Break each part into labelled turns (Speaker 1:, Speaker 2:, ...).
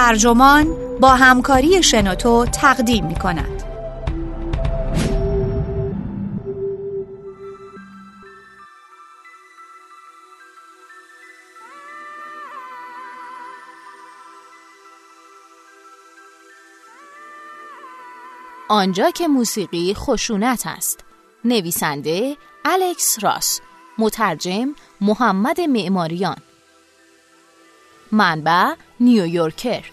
Speaker 1: ترجمان با همکاری شنوتو تقدیم می کند.
Speaker 2: آنجا که موسیقی خشونت است. نویسنده الکس راس. مترجم محمد معماریان. منبع نیویورکر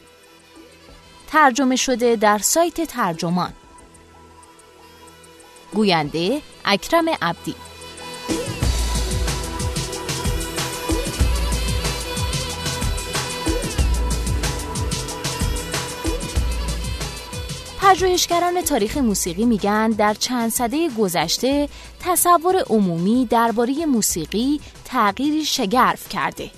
Speaker 2: ترجمه شده در سایت ترجمان. گوینده اکرم عبدی. پژوهشگران تاریخ موسیقی میگن در چند سده گذشته تصور عمومی درباره موسیقی تغییری شگرف کرده.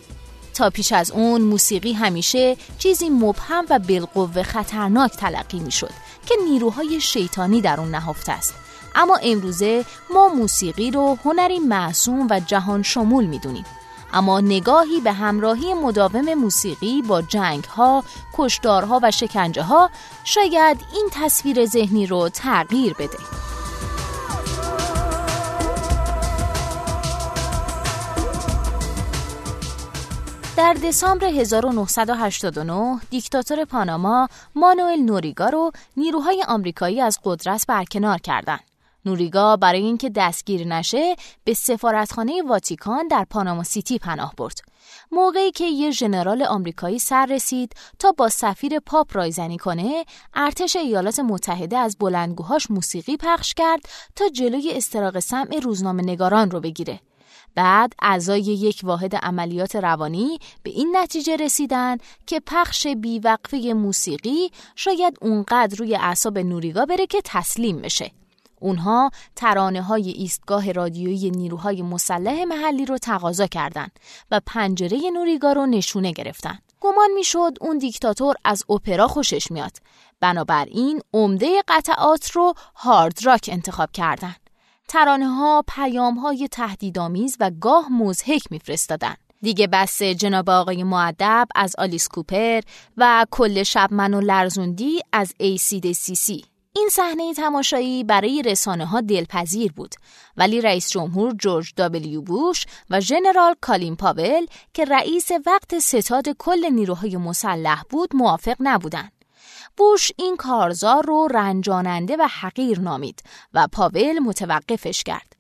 Speaker 2: تا پیش از اون موسیقی همیشه چیزی مبهم و بالقوه خطرناک تلقی می‌شد که نیروهای شیطانی در اون نهفته است اما امروزه ما موسیقی رو هنری معصوم و جهان شمول می‌دونیم اما نگاهی به همراهی مداوم موسیقی با جنگ ها، کشدارها و شکنجه ها شاید این تصویر ذهنی رو تغییر بده. در دسامبر 1989 دیکتاتور پاناما مانوئل نوریگا رو نیروهای آمریکایی از قدرت برکنار کردند. نوریگا برای اینکه دستگیر نشه به سفارتخانه واتیکان در پاناما سیتی پناه برد. موقعی که یه ژنرال آمریکایی سر رسید تا با سفیر پاپ رایزنی کنه، ارتش ایالات متحده از بلندگوهاش موسیقی پخش کرد تا جلوی استراق سمع روزنامه نگاران رو بگیره. بعد اعضای یک واحد عملیات روانی به این نتیجه رسیدن که پخش بیوقفه موسیقی شاید اونقدر روی اعصاب نوریگا بره که تسلیم بشه. اونها ترانه های ایستگاه رادیویی نیروهای مسلح محلی رو تقاضا کردند و پنجره نوریگا رو نشونه گرفتن. گمان می‌شد اون دیکتاتور از اپرا خوشش میاد. بنابراین عمده قطعات رو هارد راک انتخاب کردند. ترانه ها پیام های تهدیدآمیز و گاه مزهک میفرستادن. دیگه بس جناب آقای معدب از آلیس کوپر و کل شب منو لرزوندی از سی سی. این صحنه تماشایی برای رسانه ها دلپذیر بود ولی رئیس جمهور جورج دابلیو بوش و ژنرال کالین پاول که رئیس وقت ستاد کل نیروهای مسلح بود موافق نبودند. بوش این کارزار رو رنجاننده و حقیر نامید و پاول متوقفش کرد.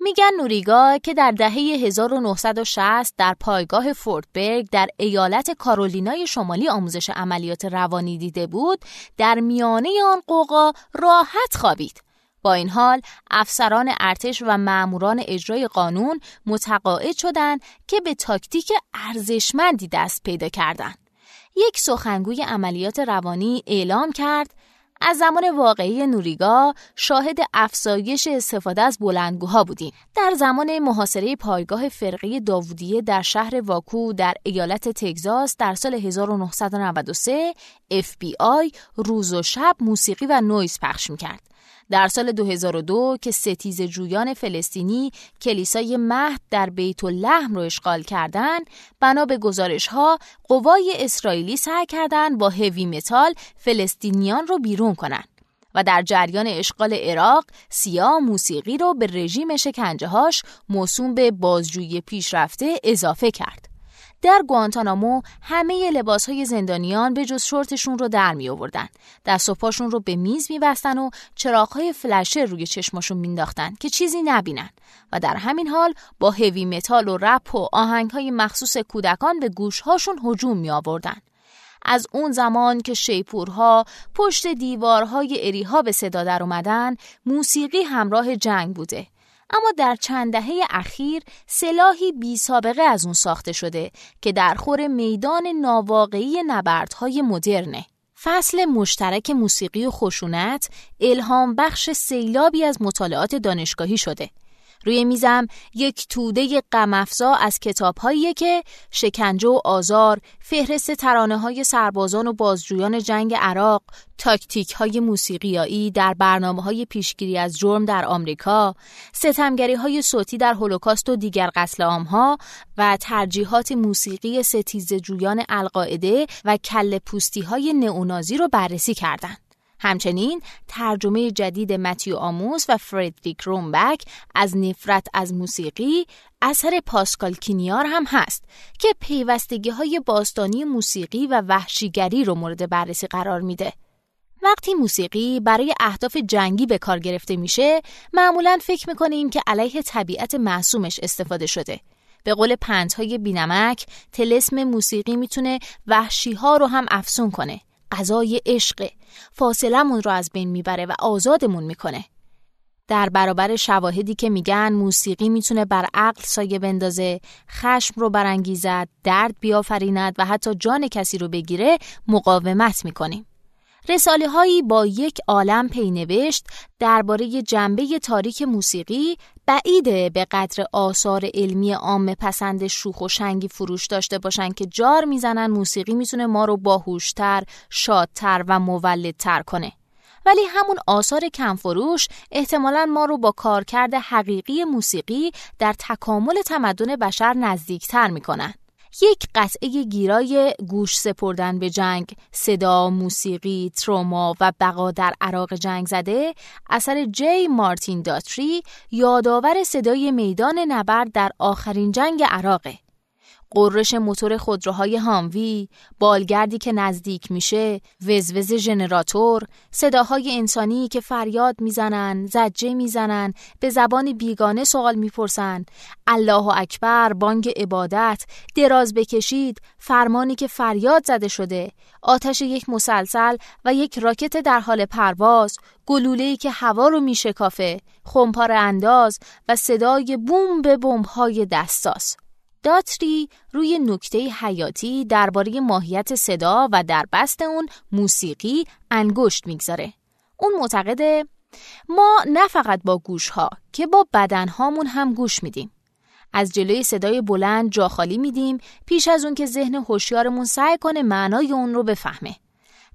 Speaker 2: میگن نوریگا که در دهه 1960 در پایگاه فورتبرگ در ایالت کارولینای شمالی آموزش عملیات روانی دیده بود در میانه آن قوقا راحت خوابید با این حال افسران ارتش و ماموران اجرای قانون متقاعد شدند که به تاکتیک ارزشمندی دست پیدا کردند یک سخنگوی عملیات روانی اعلام کرد از زمان واقعی نوریه‌گا شاهد افزایش استفاده از بلندگوها بودیم. در زمان محاصره پایگاه فرقه داوودیه در شهر واکو در ایالت تگزاس در سال 1993 FBI روز و شب موسیقی و نویز پخش می‌کرد. در سال 2002 که ستیز جویان فلسطینی کلیسای مهد در بیت لحم رو اشغال کردند، بنا به گزارش ها قوای اسرائیلی سعی کردند با هوی متال فلسطینیان رو بیرون کنند. و در جریان اشغال عراق سیاه موسیقی رو به رژیم شکنجه هاش موسوم به بازجویی پیشرفته اضافه کرد. در گوانتانامو همه لباس های زندانیان به جز شورتشون رو در می آوردن. دست و پاشون رو به میز می و چراغ های فلشه روی چشماشون مینداختن که چیزی نبینن و در همین حال با هوی متال و رپ و آهنگ های مخصوص کودکان به گوشهاشون هجوم می آوردن. از اون زمان که شیپورها پشت دیوارهای اریها به صدا در اومدن موسیقی همراه جنگ بوده اما در چند دهه اخیر سلاحی بی سابقه از اون ساخته شده که در خور میدان ناواقعی نبردهای مدرنه. فصل مشترک موسیقی و خشونت الهام بخش سیلابی از مطالعات دانشگاهی شده. روی میزم یک توده غمافزا از کتابهاییه که شکنجه و آزار، فهرست ترانه های سربازان و بازجویان جنگ عراق، تاکتیک های موسیقیایی در برنامه های پیشگیری از جرم در آمریکا، ستمگری های صوتی در هولوکاست و دیگر قتل و ترجیحات موسیقی ستیز جویان القاعده و کل پوستی های نئونازی رو بررسی کردند. همچنین ترجمه جدید متیو آموس و فردریک رومبک از نفرت از موسیقی اثر پاسکال کینیار هم هست که پیوستگی های باستانی موسیقی و وحشیگری رو مورد بررسی قرار میده. وقتی موسیقی برای اهداف جنگی به کار گرفته میشه معمولا فکر می‌کنیم که علیه طبیعت معصومش استفاده شده به قول پندهای بینمک تلسم موسیقی می‌تونه وحشی ها رو هم افسون کنه غذای عشق فاصلمون رو از بین می‌بره و آزادمون می‌کنه در برابر شواهدی که میگن موسیقی می‌تونه بر عقل سایه بندازه، خشم رو برانگیزد، درد بیافریند و حتی جان کسی رو بگیره مقاومت می‌کنیم. رساله هایی با یک عالم پینوشت درباره جنبه تاریک موسیقی بعیده به قدر آثار علمی عام پسند شوخ و شنگی فروش داشته باشن که جار می‌زنن موسیقی می‌تونه ما رو باهوشتر، شادتر و مولدتر کنه. ولی همون آثار کمفروش احتمالا ما رو با کارکرد حقیقی موسیقی در تکامل تمدن بشر نزدیکتر می‌کنن. یک قطعه گیرای گوش سپردن به جنگ، صدا، موسیقی، تروما و بقا در عراق جنگ زده اثر جی مارتین داتری یادآور صدای میدان نبرد در آخرین جنگ عراقه. قررش موتور خودروهای هاموی، بالگردی که نزدیک میشه، وزوز ژنراتور، صداهای انسانی که فریاد می‌زنن، زجه می‌زنن، به زبان بیگانه سوال می‌پرسن، الله اکبر، بانگ عبادت، دراز بکشید، فرمانی که فریاد زده شده، آتش یک مسلسل و یک راکت در حال پرواز، گلوله‌ای که هوا رو میشکافه، خمپار انداز و صدای بوم به بمب‌های دستاس. داتری روی نکته حیاتی درباره ماهیت صدا و در بست اون موسیقی انگشت می‌گذاره. اون معتقده ما نه فقط با گوش ها که با بدن هامون هم گوش میدیم. از جلوی صدای بلند جا خالی میدیم پیش از اون که ذهن هوشیارمون سعی کنه معنای اون رو بفهمه.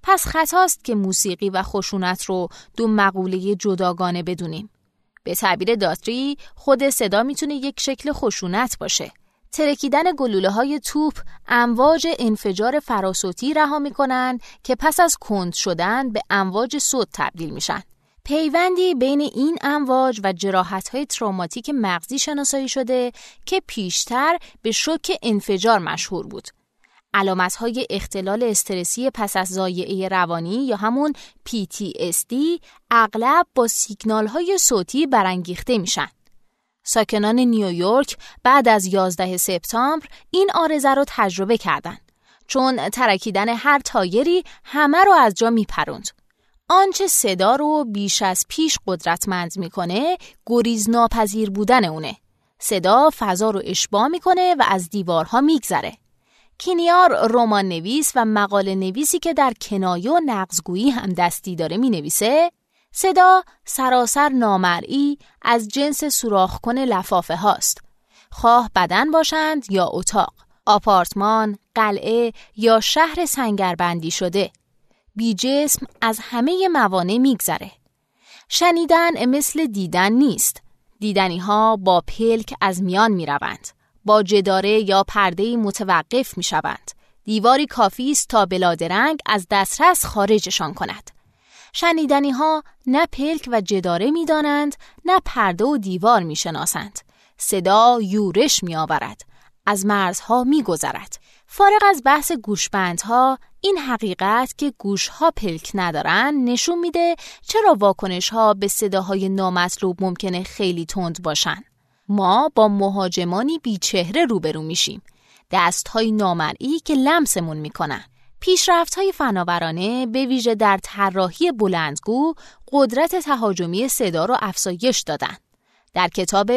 Speaker 2: پس خطاست که موسیقی و خشونت رو دو مقوله جداگانه بدونیم. به تعبیر داتری خود صدا می‌تونه یک شکل خشونت باشه. ترکیدن گلوله های توپ امواج انفجار فراسوتی رها می‌کنن که پس از کند شدن به امواج صوت تبدیل میشن. پیوندی بین این امواج و جراحت های تروماتیک مغزی شناسایی شده که پیشتر به شوک انفجار مشهور بود. علامت های اختلال استرسی پس از زایعه روانی یا همون PTSD اغلب با سیگنال های صوتی برانگیخته میشن. ساکنان نیویورک بعد از 11 سپتامبر این آرزه رو تجربه کردند چون ترکیدن هر تایری همه رو از جا میپروند. آنچه صدا رو بیش از پیش قدرتمند می‌کنه گریز ناپذیر بودن اونه. صدا فضا رو اشباه می‌کنه و از دیوارها میگذره. کینیار رمان نویس و مقاله نویسی که در کنایه و نقضگویی هم دستی داره می نویسه صدا سراسر نامرئی از جنس سوراخ کن لفافه هاست. خواه بدن باشند یا اتاق، آپارتمان، قلعه یا شهر سنگربندی شده. بی جسم از همه موانع میگذره. شنیدن مثل دیدن نیست. دیدنی ها با پلک از میان می روند. با جداره یا پرده متوقف می شوند. دیواری کافی است تا بلادرنگ از دسترس خارجشان کند. شنیدنی ها نه پلک و جداره می دانند نه پرده و دیوار می شناسند. صدا یورش می آورد. از مرزها می گذرد. فارغ از بحث گوشبندها این حقیقت که گوشها پلک ندارن نشون میده چرا واکنش ها به صداهای نامطلوب ممکنه خیلی تند باشن. ما با مهاجمانی بیچهره روبرو میشیم. دست های نامرئی که لمسمون می‌کنن. پیشرفت های فناورانه به ویژه در طراحی بلندگو قدرت تهاجمی صدا را افزایش دادند. در کتاب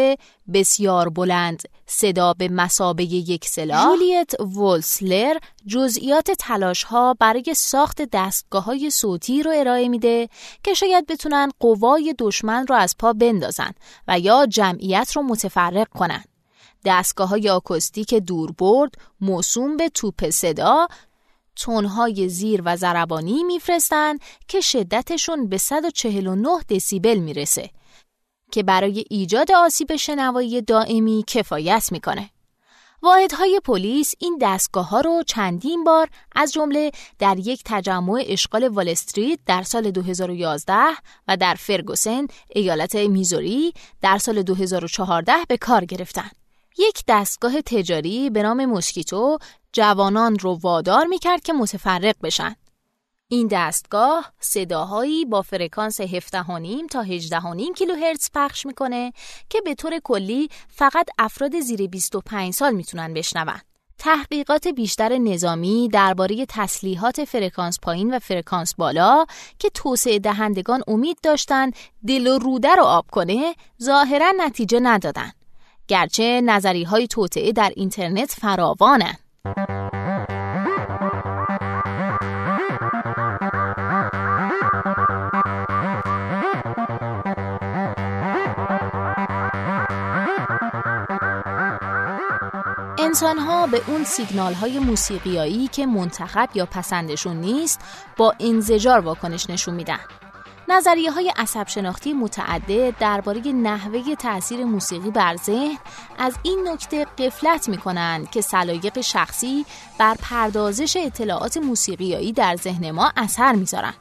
Speaker 2: بسیار بلند صدا به مسابه یک سلاح جولیت وولسلر جزئیات تلاش ها برای ساخت دستگاه های صوتی رو ارائه میده که شاید بتونن قوای دشمن رو از پا بندازن و یا جمعیت رو متفرق کنن. دستگاه های آکوستیک دوربرد موسوم به توپ صدا تونهای زیر و زربانی میفرستن که شدتشون به 149 دسیبل می‌رسه که برای ایجاد آسیب شنوایی دائمی کفایت می‌کنه. واحدهای پلیس این دستگاه ها رو چندین بار از جمله در یک تجمع اشغال وال استریت در سال 2011 و در فرگوسن ایالت میزوری در سال 2014 به کار گرفتن. یک دستگاه تجاری به نام موسکیتو جوانان رو وادار می‌کرد که متفرق بشن. این دستگاه صداهایی با فرکانس 17.5 تا 18.5 کیلوهرتز پخش می‌کنه که به طور کلی فقط افراد زیر 25 سال می‌تونن بشنون. تحقیقات بیشتر نظامی درباره تسلیحات فرکانس پایین و فرکانس بالا که توسعه دهندگان امید داشتند دل و روده رو آب کنه ظاهرا نتیجه ندادن. گرچه نظری های توطعه در اینترنت فراوانند. انسان ها به اون سیگنال های موسیقیایی که منتخب یا پسندشون نیست با انزجار واکنش نشون میدن. نظریه های عصب شناختی متعدد درباره نحوه تاثیر موسیقی بر ذهن از این نکته قفلت می کنند که سلایق شخصی بر پردازش اطلاعات موسیقیایی در ذهن ما اثر می‌ذارن.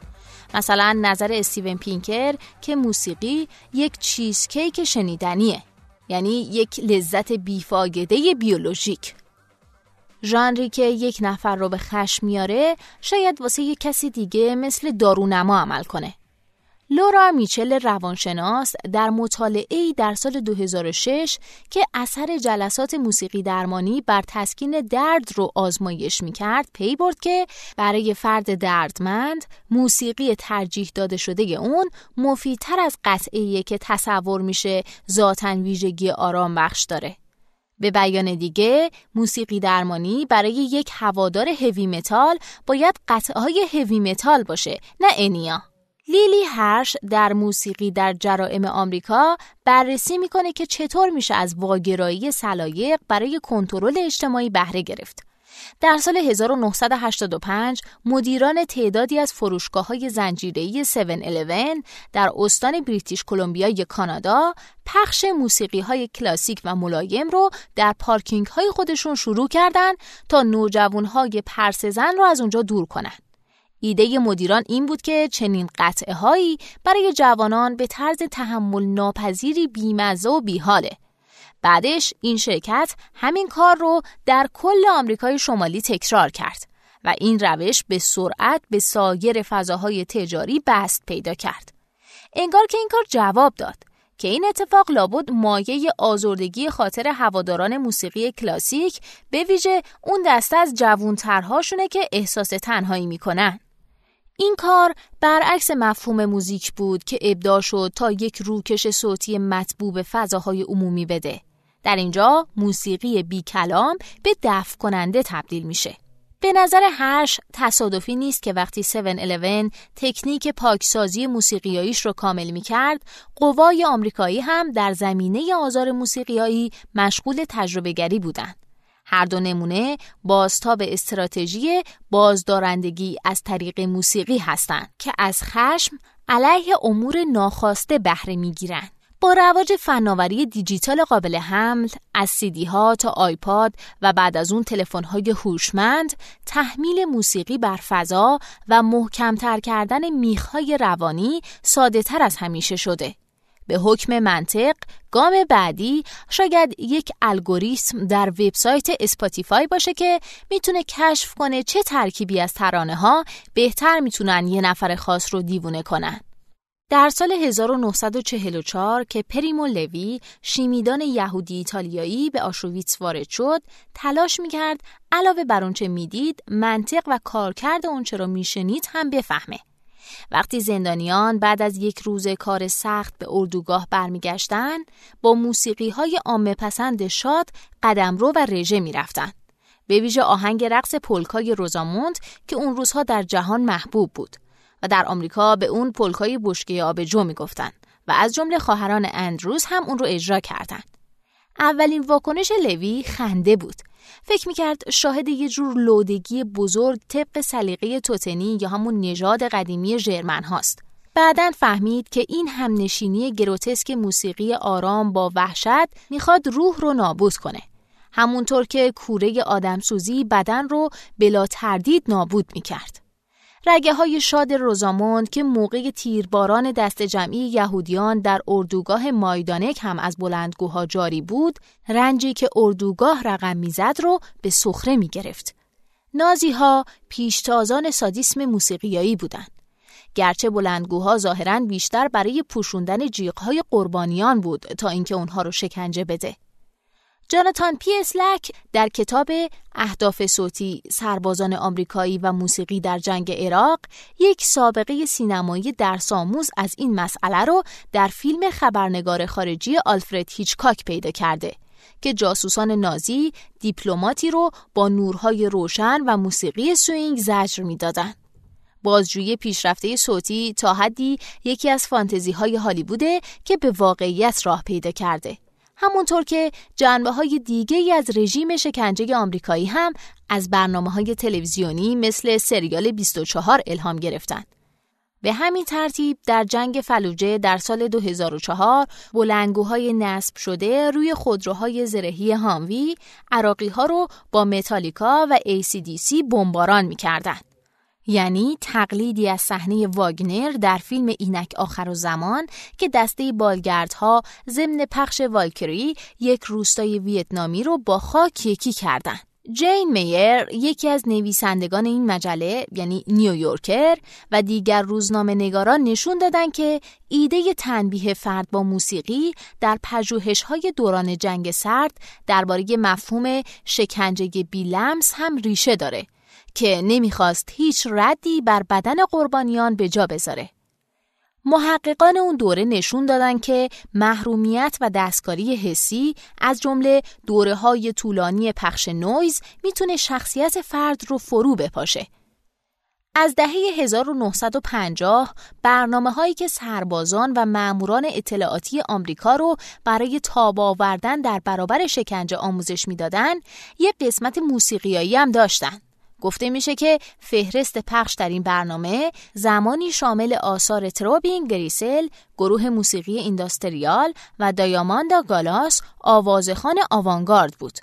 Speaker 2: مثلا نظر استیون پینکر که موسیقی یک چیزکیک شنیدنیه یعنی یک لذت بیفاگده بیولوژیک ژانری که یک نفر رو به خشم میاره شاید واسه یک کسی دیگه مثل دارونما عمل کنه لورا میچل روانشناس در مطالعه در سال 2006 که اثر جلسات موسیقی درمانی بر تسکین درد رو آزمایش می‌کرد پی برد که برای فرد دردمند موسیقی ترجیح داده شده اون مفیدتر از قطعه‌ایه که تصور میشه ذاتا ویژگی آرام بخش داره. به بیان دیگه موسیقی درمانی برای یک هوادار هوی متال باید قطعه های هوی متال باشه نه انیا. لیلی هرش در موسیقی در جرائم آمریکا بررسی می‌کنه که چطور میشه از واگرایی سلایق برای کنترل اجتماعی بهره گرفت. در سال 1985 مدیران تعدادی از فروشگاه های زنجیره‌ای 7-11 در استان بریتیش کلمبیای کانادا پخش موسیقی های کلاسیک و ملایم رو در پارکینگ های خودشون شروع کردند تا نوجوان های پرسزن رو از اونجا دور کنند. ایده مدیران این بود که چنین قطعه هایی برای جوانان به طرز تحمل ناپذیری بیمزه و بیحاله. بعدش این شرکت همین کار رو در کل آمریکای شمالی تکرار کرد و این روش به سرعت به سایر فضاهای تجاری بست پیدا کرد. انگار که این کار جواب داد که این اتفاق لابد مایه آزردگی خاطر هواداران موسیقی کلاسیک به ویژه اون دسته از جوونترهاشونه که احساس تنهایی می‌کنن. این کار برعکس مفهوم موزیک بود که ابداع شد تا یک روکش صوتی مطبوع به فضاهای عمومی بده. در اینجا موسیقی بی کلام به دفع کننده تبدیل میشه. به نظر هرش تصادفی نیست که وقتی 7-11 تکنیک پاکسازی موسیقیاییش رو کامل می کرد، قوای آمریکایی هم در زمینه آزار موسیقیایی مشغول تجربه گری بودند. هر دو نمونه بازتاب استراتژی بازدارندگی از طریق موسیقی هستند که از خشم علیه امور ناخواسته بهره می‌گیرند. با رواج فناوری دیجیتال قابل حمل از سیدی ها تا آیپاد و بعد از اون تلفن های هوشمند تحمیل موسیقی بر فضا و محکمتر کردن میخهای روانی ساده تر از همیشه شده. به حکم منطق گام بعدی شاید یک الگوریتم در وبسایت اسپاتیفای باشه که می‌تونه کشف کنه چه ترکیبی از ترانه ها بهتر می‌تونن یه نفر خاص رو دیوونه کنن. در سال 1944 که پریمو لوی شیمیدان یهودی ایتالیایی به آشویتس وارد شد، تلاش می‌کرد علاوه بر اونچه می‌دید، منطق و کارکرد اونچه رو میشنید هم بفهمه. وقتی زندانیان بعد از یک روز کار سخت به اردوگاه برمیگشتند با موسیقی های عامه پسند شاد قدمرو و رژه می‌رفتند به ویژه آهنگ رقص پلکای روزاموند که اون روزها در جهان محبوب بود و در آمریکا به اون پلکای بشکه آبجو می‌گفتند و از جمله خواهران اندروز هم اون رو اجرا کردند. اولین واکنش لوی خنده بود. فکر می‌کرد شاهد یه جور لودگی بزرگ طبق سلیقه توتنی یا همون نژاد قدیمی ژرمن هاست. بعدا فهمید که این همنشینی گروتسک موسیقی آرام با وحشت می‌خواد روح رو نابود کنه. همونطور که کوره آدمسوزی بدن رو بلا تردید نابود می‌کرد. رگه های شاد روزاموند که موقع تیرباران دست جمعی یهودیان در اردوگاه مایدانک هم از بلندگوها جاری بود، رنجی که اردوگاه رقم می‌زد رو به سخره می گرفت. نازی ها پیشتازان سادیسم موسیقیایی بودند. گرچه بلندگوها ظاهرا بیشتر برای پوشوندن های قربانیان بود تا اینکه اونها رو شکنجه بده. جاناتان پی اسلک در کتاب اهداف صوتی سربازان آمریکایی و موسیقی در جنگ عراق یک سابقه سینمایی درسآموز از این مسئله رو در فیلم خبرنگار خارجی آلفرد هیچکاک پیدا کرده که جاسوسان نازی دیپلماتی رو با نورهای روشن و موسیقی سوینگ زجر می‌دادند. بازجویی پیشرفته صوتی تا حدی یکی از فانتزی های هالیووده که به واقعیت راه پیدا کرده. همونطور که جنبه های دیگه از رژیم شکنجه آمریکایی هم از برنامه های تلویزیونی مثل سریال 24 الهام گرفتند. به همین ترتیب در جنگ فلوجه در سال 2004 بلنگوهای نصب شده روی خودروهای زرهی هاموی عراقی ها رو با متالیکا و ACDC بمباران می یعنی تقلیدی از صحنه واگنر در فیلم اینک آخر و زمان که دسته بالگردها ضمن پخش والکری یک روستای ویتنامی رو با خاک یکی کردند. جین میر یکی از نویسندگان این مجله یعنی نیویورکر و دیگر روزنامه نگاران نشون دادن که ایده تنبیه فرد با موسیقی در پژوهش های دوران جنگ سرد درباره مفهوم شکنجه بیلمس هم ریشه داره که نمی‌خواست هیچ ردی بر بدن قربانیان به جا بذاره. محققان اون دوره نشون دادن که محرومیت و دستکاری حسی از جمله دوره های طولانی پخش نویز می‌تونه شخصیت فرد رو فرو بپاشه. از دهه 1950 برنامه هایی که سربازان و ماموران اطلاعاتی آمریکا رو برای تاب آوردن در برابر شکنجه آموزش می‌دادند، یک قسمت موسیقیایی هم داشتند. گفته میشه که فهرست پخش در این برنامه زمانی شامل آثار تروبینگ گریسل، گروه موسیقی اینداستریال و دایاماندا گالاس آوازخان آوانگارد بود.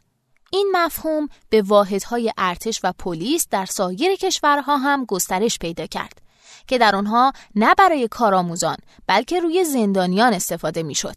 Speaker 2: این مفهوم به واحدهای ارتش و پلیس در سایر کشورها هم گسترش پیدا کرد که در آنها نه برای کارآموزان بلکه روی زندانیان استفاده می‌شد.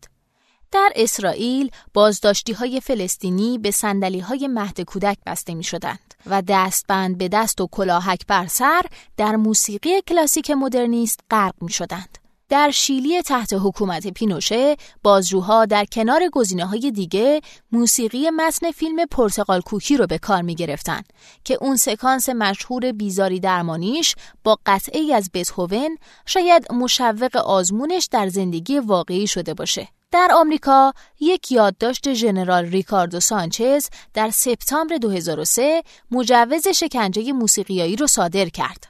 Speaker 2: در اسرائیل بازداشتی های فلسطینی به سندلی های مهد کودک بسته می شدند و دستبند به دست و کلاهک بر سر در موسیقی کلاسیک مدرنیست غرق می شدند. در شیلی تحت حکومت پینوشه بازجوها در کنار گزینه های دیگه موسیقی متن فیلم پرتقال کوکی رو به کار می گرفتن که اون سکانس مشهور بیزاری درمانیش با قطعه از بتهوون شاید مشوق آزمونش در زندگی واقعی شده باشه. در آمریکا یک یادداشت ژنرال ریکاردو سانچز در سپتامبر 2003 مجوز شکنجه موسیقیایی را صادر کرد.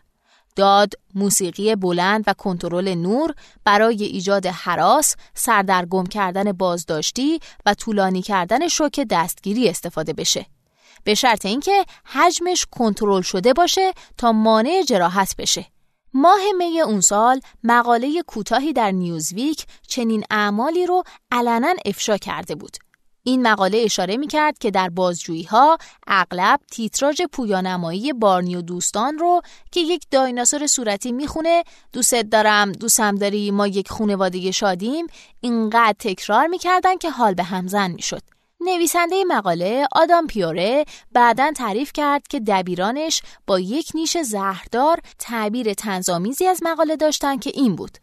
Speaker 2: داد موسیقی بلند و کنترل نور برای ایجاد حراس، سردرگم کردن بازداشتی و طولانی کردن شوک دستگیری استفاده بشه. به شرط اینکه حجمش کنترل شده باشه تا مانع جراحت بشه. ماه می اون سال مقاله کوتاهی در نیوزویک چنین اعمالی رو علنا افشا کرده بود. این مقاله اشاره می کرد که در بازجویی ها اغلب تیتراژ پویانمایی بارنی و دوستان رو که یک دایناسور صورتی می‌خونه دوست دارم دوستم داری ما یک خونواده شادیم اینقدر تکرار می‌کردن که حال به همزن می‌شد. نویسنده مقاله آدام پیوره بعدا تعریف کرد که دبیرانش با یک نیش زهردار تعبیر طنزآمیزی از مقاله داشتن که این بود.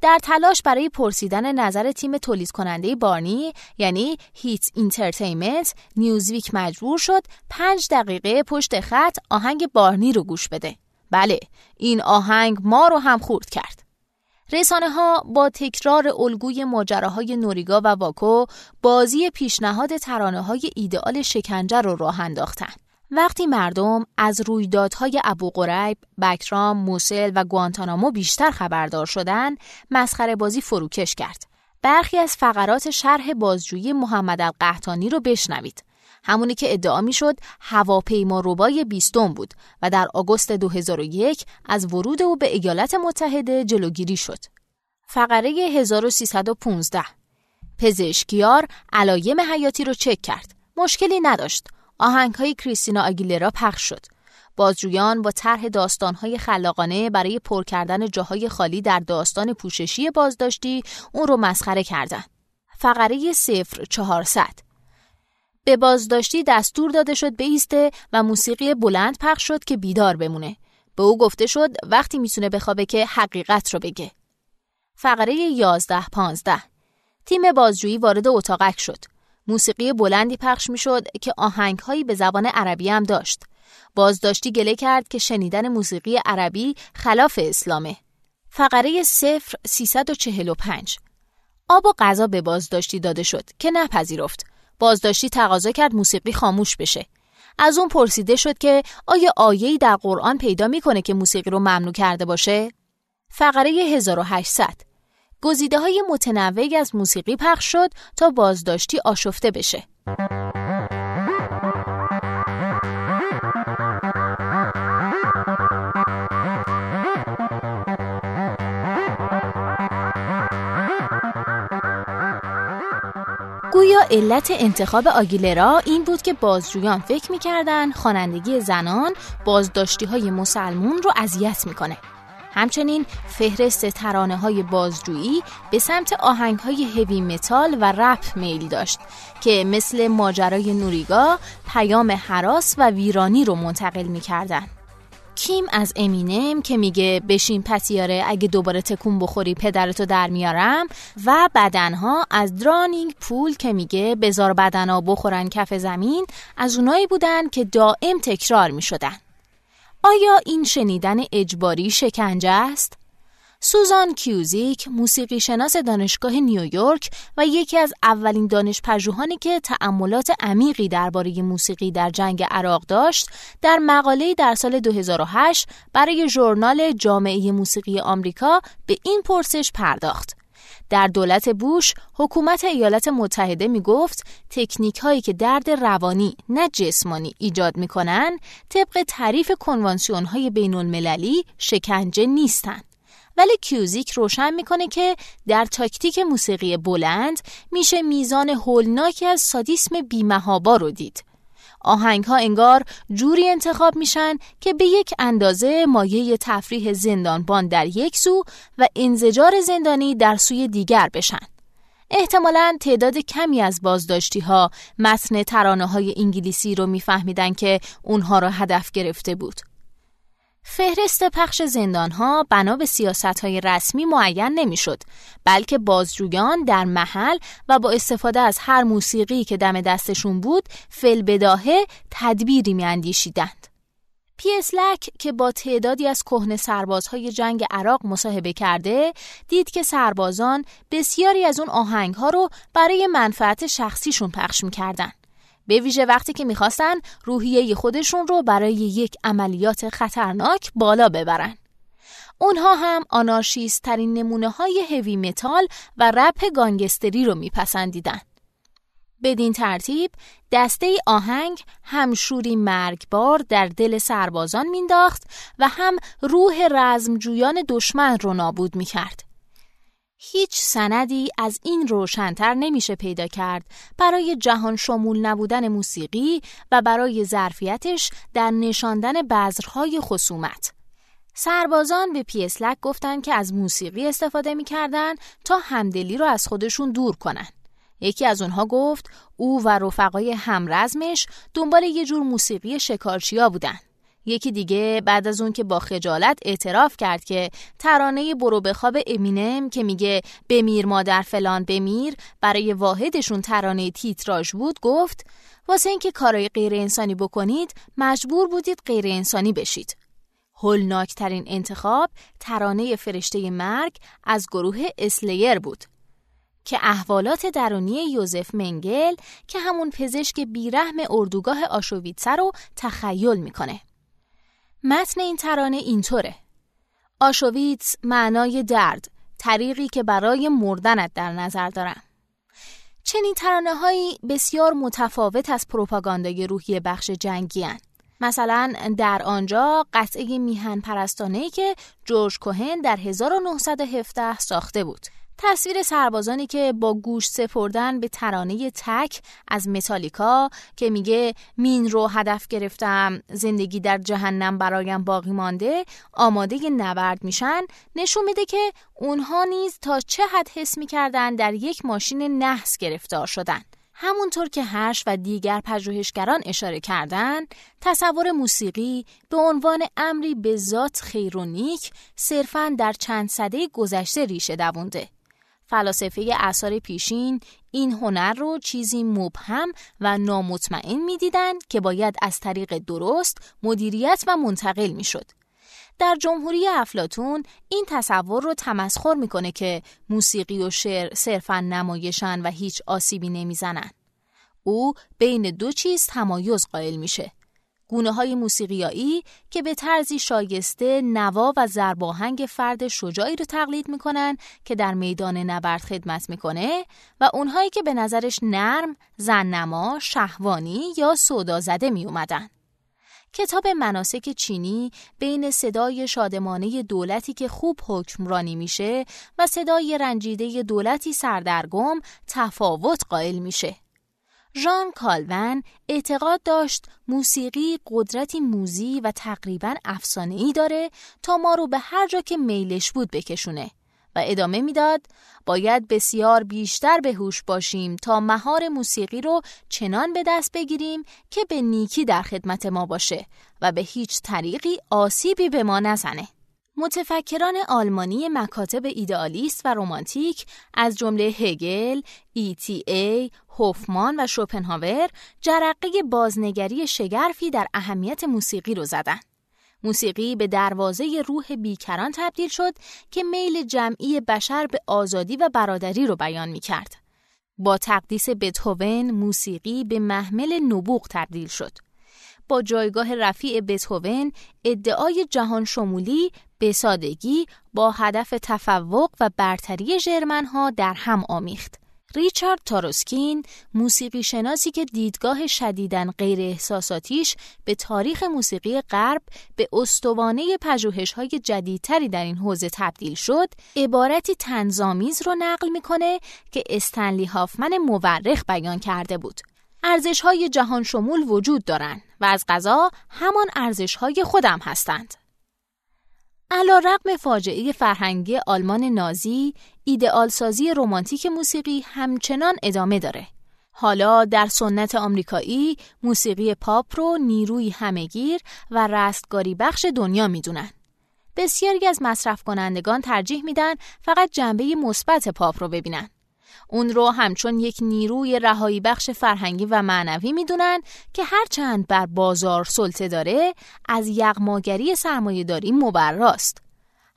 Speaker 2: در تلاش برای پرسیدن نظر تیم تولید کننده بارنی یعنی هیت Entertainment نیوزویک مجبور شد پنج دقیقه پشت خط آهنگ بارنی رو گوش بده. بله این آهنگ ما رو هم خورد کرد. رسانه ها با تکرار الگوی ماجراهای نوریگا و واکو بازی پیشنهاد ترانه های ایدئال شکنجه رو راه انداختن. وقتی مردم از رویدادهای ابو قریب، بکرام، موسل و گوانتانامو بیشتر خبردار شدن، مسخره بازی فروکش کرد. برخی از فقرات شرح بازجویی محمد القحطانی رو بشنوید. همونی که ادعا می‌شد هواپیما ربای بیستون بود و در آگوست 2001 از ورود او به ایالات متحده جلوگیری شد. فقره 1315 پزشکیار علایم حیاتی رو چک کرد. مشکلی نداشت. آهنگ های کریستینا آگیلرا پخش شد. بازجویان با طرح داستانهای خلاقانه برای پر کردن جاهای خالی در داستان پوششی بازداشتی اون رو مسخره کردند. فقره 0400 به بازداشتی دستور داده شد بیسته و موسیقی بلند پخش شد که بیدار بمونه. به او گفته شد وقتی می‌تونه بخوابه که حقیقت رو بگه. فقره 11 15 تیم بازجویی وارد اتاقک شد. موسیقی بلندی پخش می‌شد که آهنگهایی به زبان عربی هم داشت. بازداشتی گله کرد که شنیدن موسیقی عربی خلاف اسلامه. فقره 0 345 آب و غذا به بازداشتی داده شد که نپذیرفت. بازداشتی تقاضا کرد موسیقی خاموش بشه. از اون پرسیده شد که آیا آیه‌ای در قرآن پیدا می‌کنه که موسیقی رو ممنوع کرده باشه؟ فقره 1800 گزیده های متنوعی از موسیقی پخش شد تا بازداشتی آشفته بشه. گویا علت انتخاب آگیلرا این بود که بازجویان فکر می‌کردن خوانندگی زنان بازداشتی های مسلمون رو اذیت می‌کنه. همچنین فهرست ترانه های بازجویی به سمت آهنگ های هوی متال و رپ میل داشت که مثل ماجرای نوریگا پیام حراس و ویرانی رو منتقل می‌کردن. کیم از امینم که میگه بشین پتیاره اگه دوباره تکون بخوری پدرتو در میارم و بدنها از درانینگ پول که میگه بزار بدنها بخورن کف زمین از اونایی بودن که دائم تکرار می‌شدن آیا این شنیدن اجباری شکنجه است؟ سوزان کیوزیک موسیقی شناس دانشگاه نیویورک و یکی از اولین دانش پژوهانی که تأملات عمیقی درباره موسیقی در جنگ عراق داشت در مقاله‌ای در سال 2008 برای ژورنال جامعه موسیقی آمریکا به این پرسش پرداخت در دولت بوش حکومت ایالات متحده می گفت تکنیک هایی که درد روانی نه جسمانی ایجاد می کنن طبق تعریف کنوانسیون های بین المللی شکنجه نیستند. ولی کیوزیک روشن می‌کنه که در تاکتیک موسیقی بلند میشه میزان هولناکی از سادیسم بیمهابا رو دید. آهنگ ها انگار جوری انتخاب میشن که به یک اندازه مایه تفریح زندانبان در یک سو و انزجار زندانی در سوی دیگر بشن. احتمالا تعداد کمی از بازداشتی ها متن ترانه های انگلیسی رو میفهمیدن که اونها را هدف گرفته بود. فهرست پخش ها بنا به سیاست های رسمی معین نمی‌شد بلکه بازجویان در محل و با استفاده از هر موسیقی که دم دستشون بود فل بداهه تدبیری میاندیشیدند. پیسلک که با تعدادی از کهنه سربازهای جنگ عراق مصاحبه کرده دید که سربازان بسیاری از اون آهنگ ها رو برای منفعت شخصیشون پخش می‌کردن. به ویژه وقتی که می‌خواستن روحیه خودشون رو برای یک عملیات خطرناک بالا ببرن. اونها هم آنارشیست ترین نمونه های هوی متال و رپ گانگستری رو میپسندیدن. بدین ترتیب دسته آهنگ هم شوری مرگبار در دل سربازان مینداخت و هم روح رزمجویان دشمن رو نابود می‌کرد. هیچ سندی از این روشنتر نمیشه پیدا کرد برای جهان شمول نبودن موسیقی و برای ظرفیتش در نشاندن بذرهای خصومت. سربازان به پیسلک گفتند که از موسیقی استفاده می‌کردن تا همدلی رو از خودشون دور کنن. یکی از اونها گفت او و رفقای همرزمش دنبال یه جور موسیقی شکارچیا بودن. یکی دیگه بعد از اون که با خجالت اعتراف کرد که ترانه برو به خواب امینم که میگه بمیر مادر فلان بمیر برای واحدشون ترانه تیتراژ بود گفت واسه اینکه کارای غیر انسانی بکنید مجبور بودید غیر انسانی بشید. هولناکترین انتخاب ترانه فرشته مرگ از گروه اسلیر بود که احوالات درونی یوزف منگل که همون پزشک بیرحم اردوگاه آشویتسه رو تخیل می‌کنه. متن این ترانه اینطوره. آشویتس معنای درد، طریقی که برای مردنت در نظر دارم. چنین ترانه هایی بسیار متفاوت از پروپاگاندای روحی بخش جنگی هن. مثلا در آنجا قطعه میهن پرستانه که جورج کوهن در 1917 ساخته بود. تصویر سربازانی که با گوش سپردن به ترانه تک از متالیکا که میگه مین رو هدف گرفتم زندگی در جهنم برایم باقی مانده آماده نبرد میشن نشون میده که اونها نیز تا چه حد حس می‌کردن در یک ماشین نحس گرفتار شدن همونطور که هرش و دیگر پژوهشگران اشاره کردند، تصور موسیقی به عنوان امری به ذات خیر و نیک صرفاً در چند صده گذشته ریشه دوونده. فلاسفه اثار پیشین این هنر رو چیزی مبهم و نامطمئن می‌دیدند که باید از طریق درست مدیریت و منتقل می‌شد. در جمهوری افلاتون این تصور رو تمسخر می‌کنه که موسیقی و شعر صرفا نمایشن و هیچ آسیبی نمی‌زنن. او بین دو چیز تمایز قائل میشه. گونه های موسیقیایی که به طرزی شایسته نوا و زرباهنگ فرد شجاعی رو تقلید می‌کنن که در میدان نبرد خدمت می‌کنه و اونهایی که به نظرش نرم، زننما، شهوانی یا سودا زده می اومدن. کتاب مناسک چینی بین صدای شادمانه دولتی که خوب حکمرانی میشه و صدای رنجیده دولتی سردرگم تفاوت قائل میشه. ژان کالون اعتقاد داشت موسیقی قدرتی موزی و تقریبا ای داره تا ما رو به هر جا که میلش بود بکشونه و ادامه می‌داد باید بسیار بیشتر به هوش باشیم تا مهار موسیقی رو چنان به دست بگیریم که به نیکی در خدمت ما باشه و به هیچ طریقی آسیبی به ما نزنه. متفکران آلمانی مکاتب ایدئالیست و رومانتیک از جمله هگل، ای، هوفمان و شوپنهاور جرقه بازنگری شگرفی در اهمیت موسیقی رو زدن. موسیقی به دروازه روح بیکران تبدیل شد که میل جمعی بشر به آزادی و برادری رو بیان می کرد. با تقدیس بتهوون موسیقی به محمل نبوغ تبدیل شد. با جایگاه رفیع بتهوون ادعای جهان شمولی به سادگی با هدف تفوق و برتری ها در هم آمیخت. ریچارد تاروسکین موسیقی شناسی که دیدگاه شدیدن غیر احساساتیش به تاریخ موسیقی غرب به استوانه پژوهش های جدیدتری در این حوزه تبدیل شد عبارتی تنظامیز رو نقل می‌کنه که استنلی هافمن مورخ بیان کرده بود ارزش های جهان شمول وجود دارند و از غذا همان ارزش های خودم هستند علا رقم فاجعه فرهنگی آلمان نازی، ایدئال سازی رمانتیک موسیقی همچنان ادامه داره. حالا در سنت آمریکایی موسیقی پاپ رو نیروی همهگیر و رستگاری بخش دنیا می‌دونن. بسیاری از مصرف کنندگان ترجیح میدن فقط جنبه مثبت پاپ رو ببینن. اون رو همچون یک نیروی رهایی بخش فرهنگی و معنوی می‌دونن که هرچند بر بازار سلطه داره از یغماگری سرمایهداری مبراست.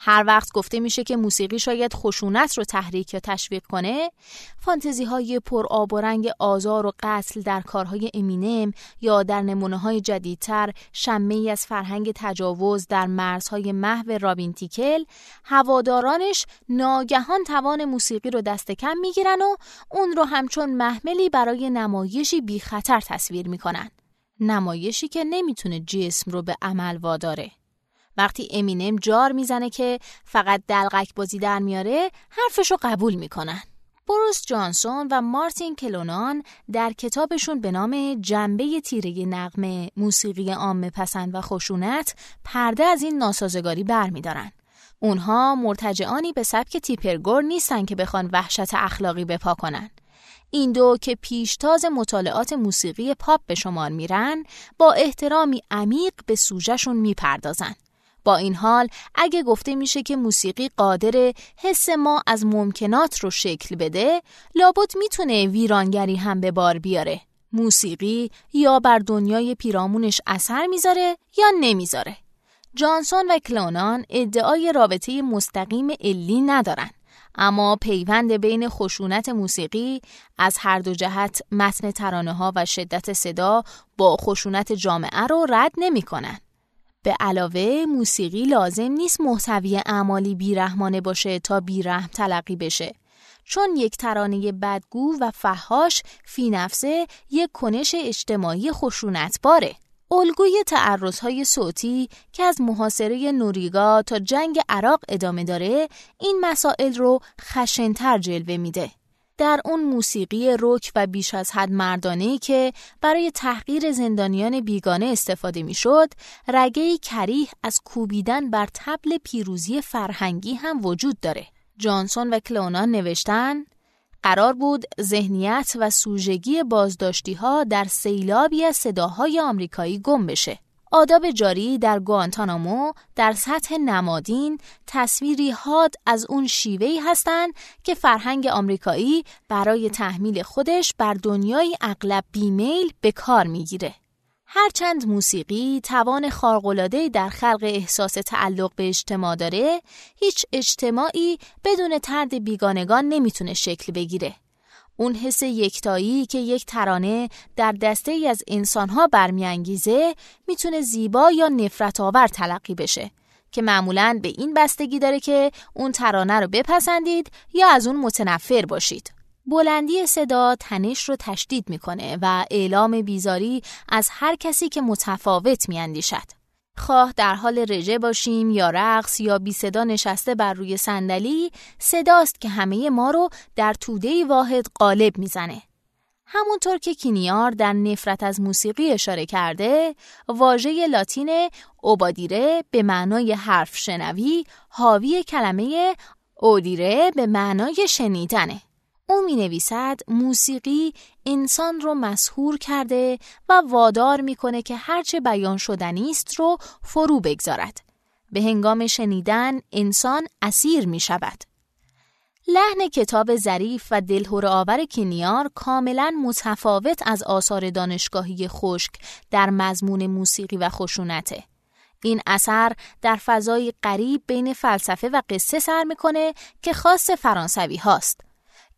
Speaker 2: هر وقت گفته میشه که موسیقی شاید خشونت رو تحریک یا تشویق کنه فانتزی های پر آب و رنگ آزار و قتل در کارهای امینم یا در نمونه های جدیدتر شمه ای از فرهنگ تجاوز در مرزهای محو رابین تیکل هوادارانش ناگهان توان موسیقی رو دست کم می‌گیرن و اون رو همچون محملی برای نمایشی بی خطر تصویر می‌کنن. نمایشی که نمی‌تونه جسم رو به عمل واداره. وقتی امینم جار می‌زنه که فقط دلغک بازی در میاره حرفشو قبول می‌کنن بروس جانسون و مارتین کلونان در کتابشون به نام جنبه تیره نقمه موسیقی عام پسند و خشونت پرده از این ناسازگاری برمیدارن. اونها مرتجعانی به سبک تیپرگور نیستن که بخوان وحشت اخلاقی بپا کنن. این دو که پیشتاز مطالعات موسیقی پاپ به شمار میرن با احترامی عمیق به سوژهشون می‌پردازن. با این حال اگه گفته میشه که موسیقی قادر حس ما از ممکنات رو شکل بده لابد می‌تونه ویرانگری هم به بار بیاره موسیقی یا بر دنیای پیرامونش اثر می‌ذاره یا نمی‌ذاره جانسون و کلونان ادعای رابطه مستقیم علی ندارند. اما پیوند بین خشونت موسیقی از هر دو جهت متن ترانه ها و شدت صدا با خشونت جامعه رو رد نمی کنن. به علاوه موسیقی لازم نیست محتوی اعمالی بیرحمانه باشه تا بیرحم تلقی بشه. چون یک ترانه بدگو و فهاش فی نفسه یک کنش اجتماعی خشونت باره. الگوی تعرضهای صوتی که از محاصره نوریگا تا جنگ عراق ادامه داره این مسائل رو خشنتر جلوه میده. در اون موسیقی روک و بیش از حد مردانه که برای تحقیر زندانیان بیگانه استفاده می‌شد، رگه کریه از کوبیدن بر تبل پیروزی فرهنگی هم وجود داره. جانسون و کلونان نوشتن قرار بود ذهنیت و سوژگی بازداشتی ها در سیلابی از صداهای آمریکایی گم بشه. آداب جاری در گوانتانامو در سطح نمادین تصویری حاد از اون شیوهی هستند که فرهنگ آمریکایی برای تحمیل خودش بر دنیای اغلب بیمیل به کار می‌گیره. هرچند موسیقی توان خارق‌العاده‌ای در خلق احساس تعلق به اجتماع داره، هیچ اجتماعی بدون ترد بیگانگان نمی‌تونه شکل بگیره. اون حس یکتایی که یک ترانه در دسته ای از انسانها برمیانگیزه می‌تونه زیبا یا نفرت آور تلقی بشه که معمولاً به این بستگی داره که اون ترانه رو بپسندید یا از اون متنفر باشید. بلندی صدا تنش رو تشدید می‌کنه و اعلام بیزاری از هر کسی که متفاوت میاندیشد. خواه در حال رژه باشیم یا رقص یا بی صدا نشسته بر روی صندلی صداست که همه ما رو در توده واحد قالب می‌زنه. همونطور که کینیار در نفرت از موسیقی اشاره کرده، واژه لاتین اوبادیره به معنای حرف شنوی حاوی کلمه اودیره به معنای شنیدنه. او می نویسد موسیقی انسان رو مسهور کرده و وادار می‌کنه که هرچه بیان شدنی است رو فرو بگذارد. به هنگام شنیدن انسان اسیر می شود. لحن کتاب ظریف و دلهور آور کینیار کاملا متفاوت از آثار دانشگاهی خشک در مضمون موسیقی و خشونته. این اثر در فضای قریب بین فلسفه و قصه سر می‌کنه که خاص فرانسوی هاست.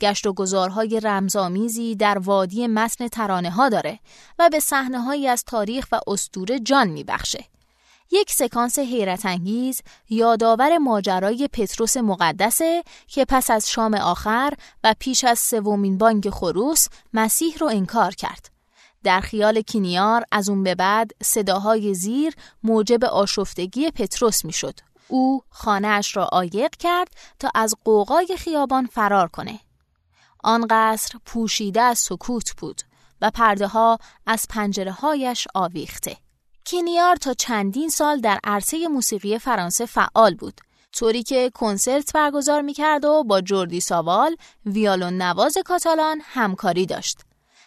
Speaker 2: گشت و گذارهای رمزآمیزی در وادی متن ترانه ها داره و به صحنه از تاریخ و استوره جان میبخشه. یک سکانس حیرت انگیز یادآور ماجرای پتروس مقدسه که پس از شام آخر و پیش از سومین بانگ خروس مسیح رو انکار کرد. در خیال کینیار از اون به بعد صداهای زیر موجب آشفتگی پتروس می‌شد. او خانهاش را آیق کرد تا از قوقای خیابان فرار کنه. آن قصر پوشیده از سکوت بود و پرده ها از پنجره هایش آویخته. کینیار تا چندین سال در عرصه موسیقی فرانسه فعال بود طوری که کنسرت برگزار می‌کرد و با جوردی ساوال ویالون نواز کاتالان همکاری داشت.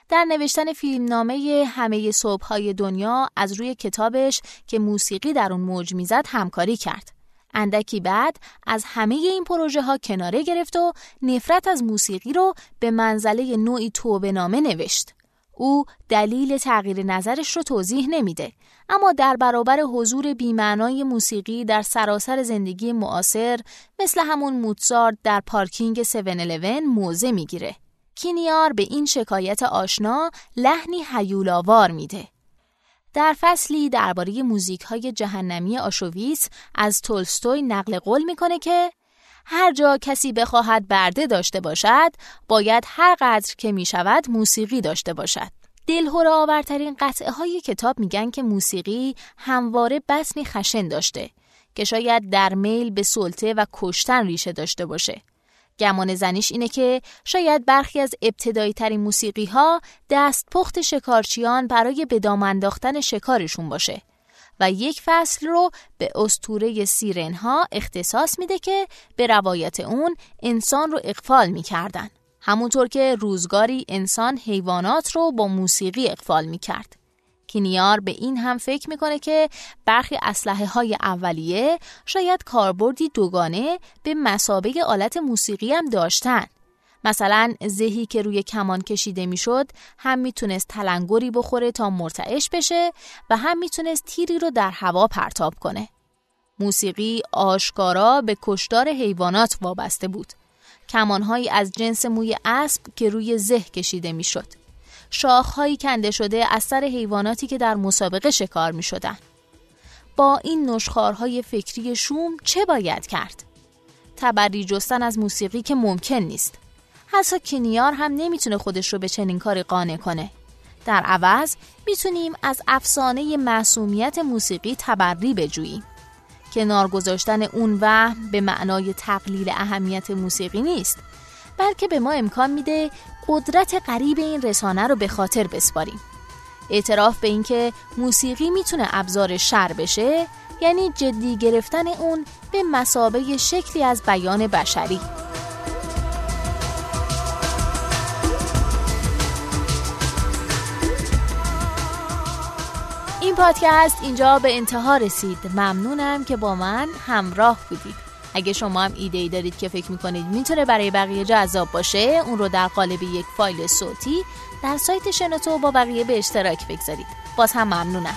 Speaker 2: در نوشتن فیلمنامه همه صبحهای دنیا از روی کتابش که موسیقی در اون موج می‌زد همکاری کرد. اندکی بعد از همه این پروژه ها کناره گرفت و نفرت از موسیقی رو به منزله نوعی توبه نامه نوشت. او دلیل تغییر نظرش رو توضیح نمیده اما در برابر حضور بیمعنای موسیقی در سراسر زندگی معاصر مثل همون موتسارت در پارکینگ 7-11 موزه می‌گیره. کینیار به این شکایت آشنا لحنی حیولاوار میده. در فصلی درباره موزیک های جهنمی آشویس از تولستوی نقل قول می‌کنه که هر جا کسی بخواهد برده داشته باشد باید هر قدر که می شود موسیقی داشته باشد. دلهور آورترین قطعه های کتاب میگن که موسیقی همواره بسمی خشن داشته که شاید در میل به سلطه و کشتن ریشه داشته باشه. گمان زنیش اینه که شاید برخی از ابتدایی ترین موسیقی ها دست پخت شکارچیان برای به انداختن شکارشون باشه. و یک فصل رو به استوره سیرن ها اختصاص میده که به روایت اون انسان رو اقفال می‌کردن. همونطور که روزگاری انسان حیوانات رو با موسیقی اقفال می‌کرد. کینیار به این هم فکر می‌کنه که برخی اسلحه های اولیه شاید کاربردی دوگانه به مسابقه آلت موسیقی هم داشتن. مثلا زهی که روی کمان کشیده می‌شد هم می‌تونست تلنگری بخوره تا مرتعش بشه و هم می‌تونست تیری رو در هوا پرتاب کنه. موسیقی آشکارا به کشتار حیوانات وابسته بود. کمانهایی از جنس موی اسب که روی زه کشیده می‌شد. شاخهایی کنده شده از سر حیواناتی که در مسابقه شکار می شدن. با این نشخارهای فکری شوم چه باید کرد؟ تبری جستن از موسیقی که ممکن نیست. حتی کنیار هم نمی‌تونه خودش رو به چنین کاری قانع کنه. در عوض می‌تونیم از افسانه معصومیت موسیقی تبری بجوییم. کنار گذاشتن اون و به معنای تقلیل اهمیت موسیقی نیست بلکه به ما امکان میده قدرت قریب این رسانه رو به خاطر بسپاریم. اعتراف به اینکه موسیقی می‌تونه ابزار شر بشه یعنی جدی گرفتن اون به مسابه شکلی از بیان بشری. این پادکست اینجا به انتها رسید. ممنونم که با من همراه بودید. اگه شما هم ایده ای دارید که فکر می‌کنید می‌تونه برای بقیه جذاب باشه اون رو در قالب یک فایل صوتی در سایت شنوتو با بقیه به اشتراک بگذارید. باز هم ممنونم.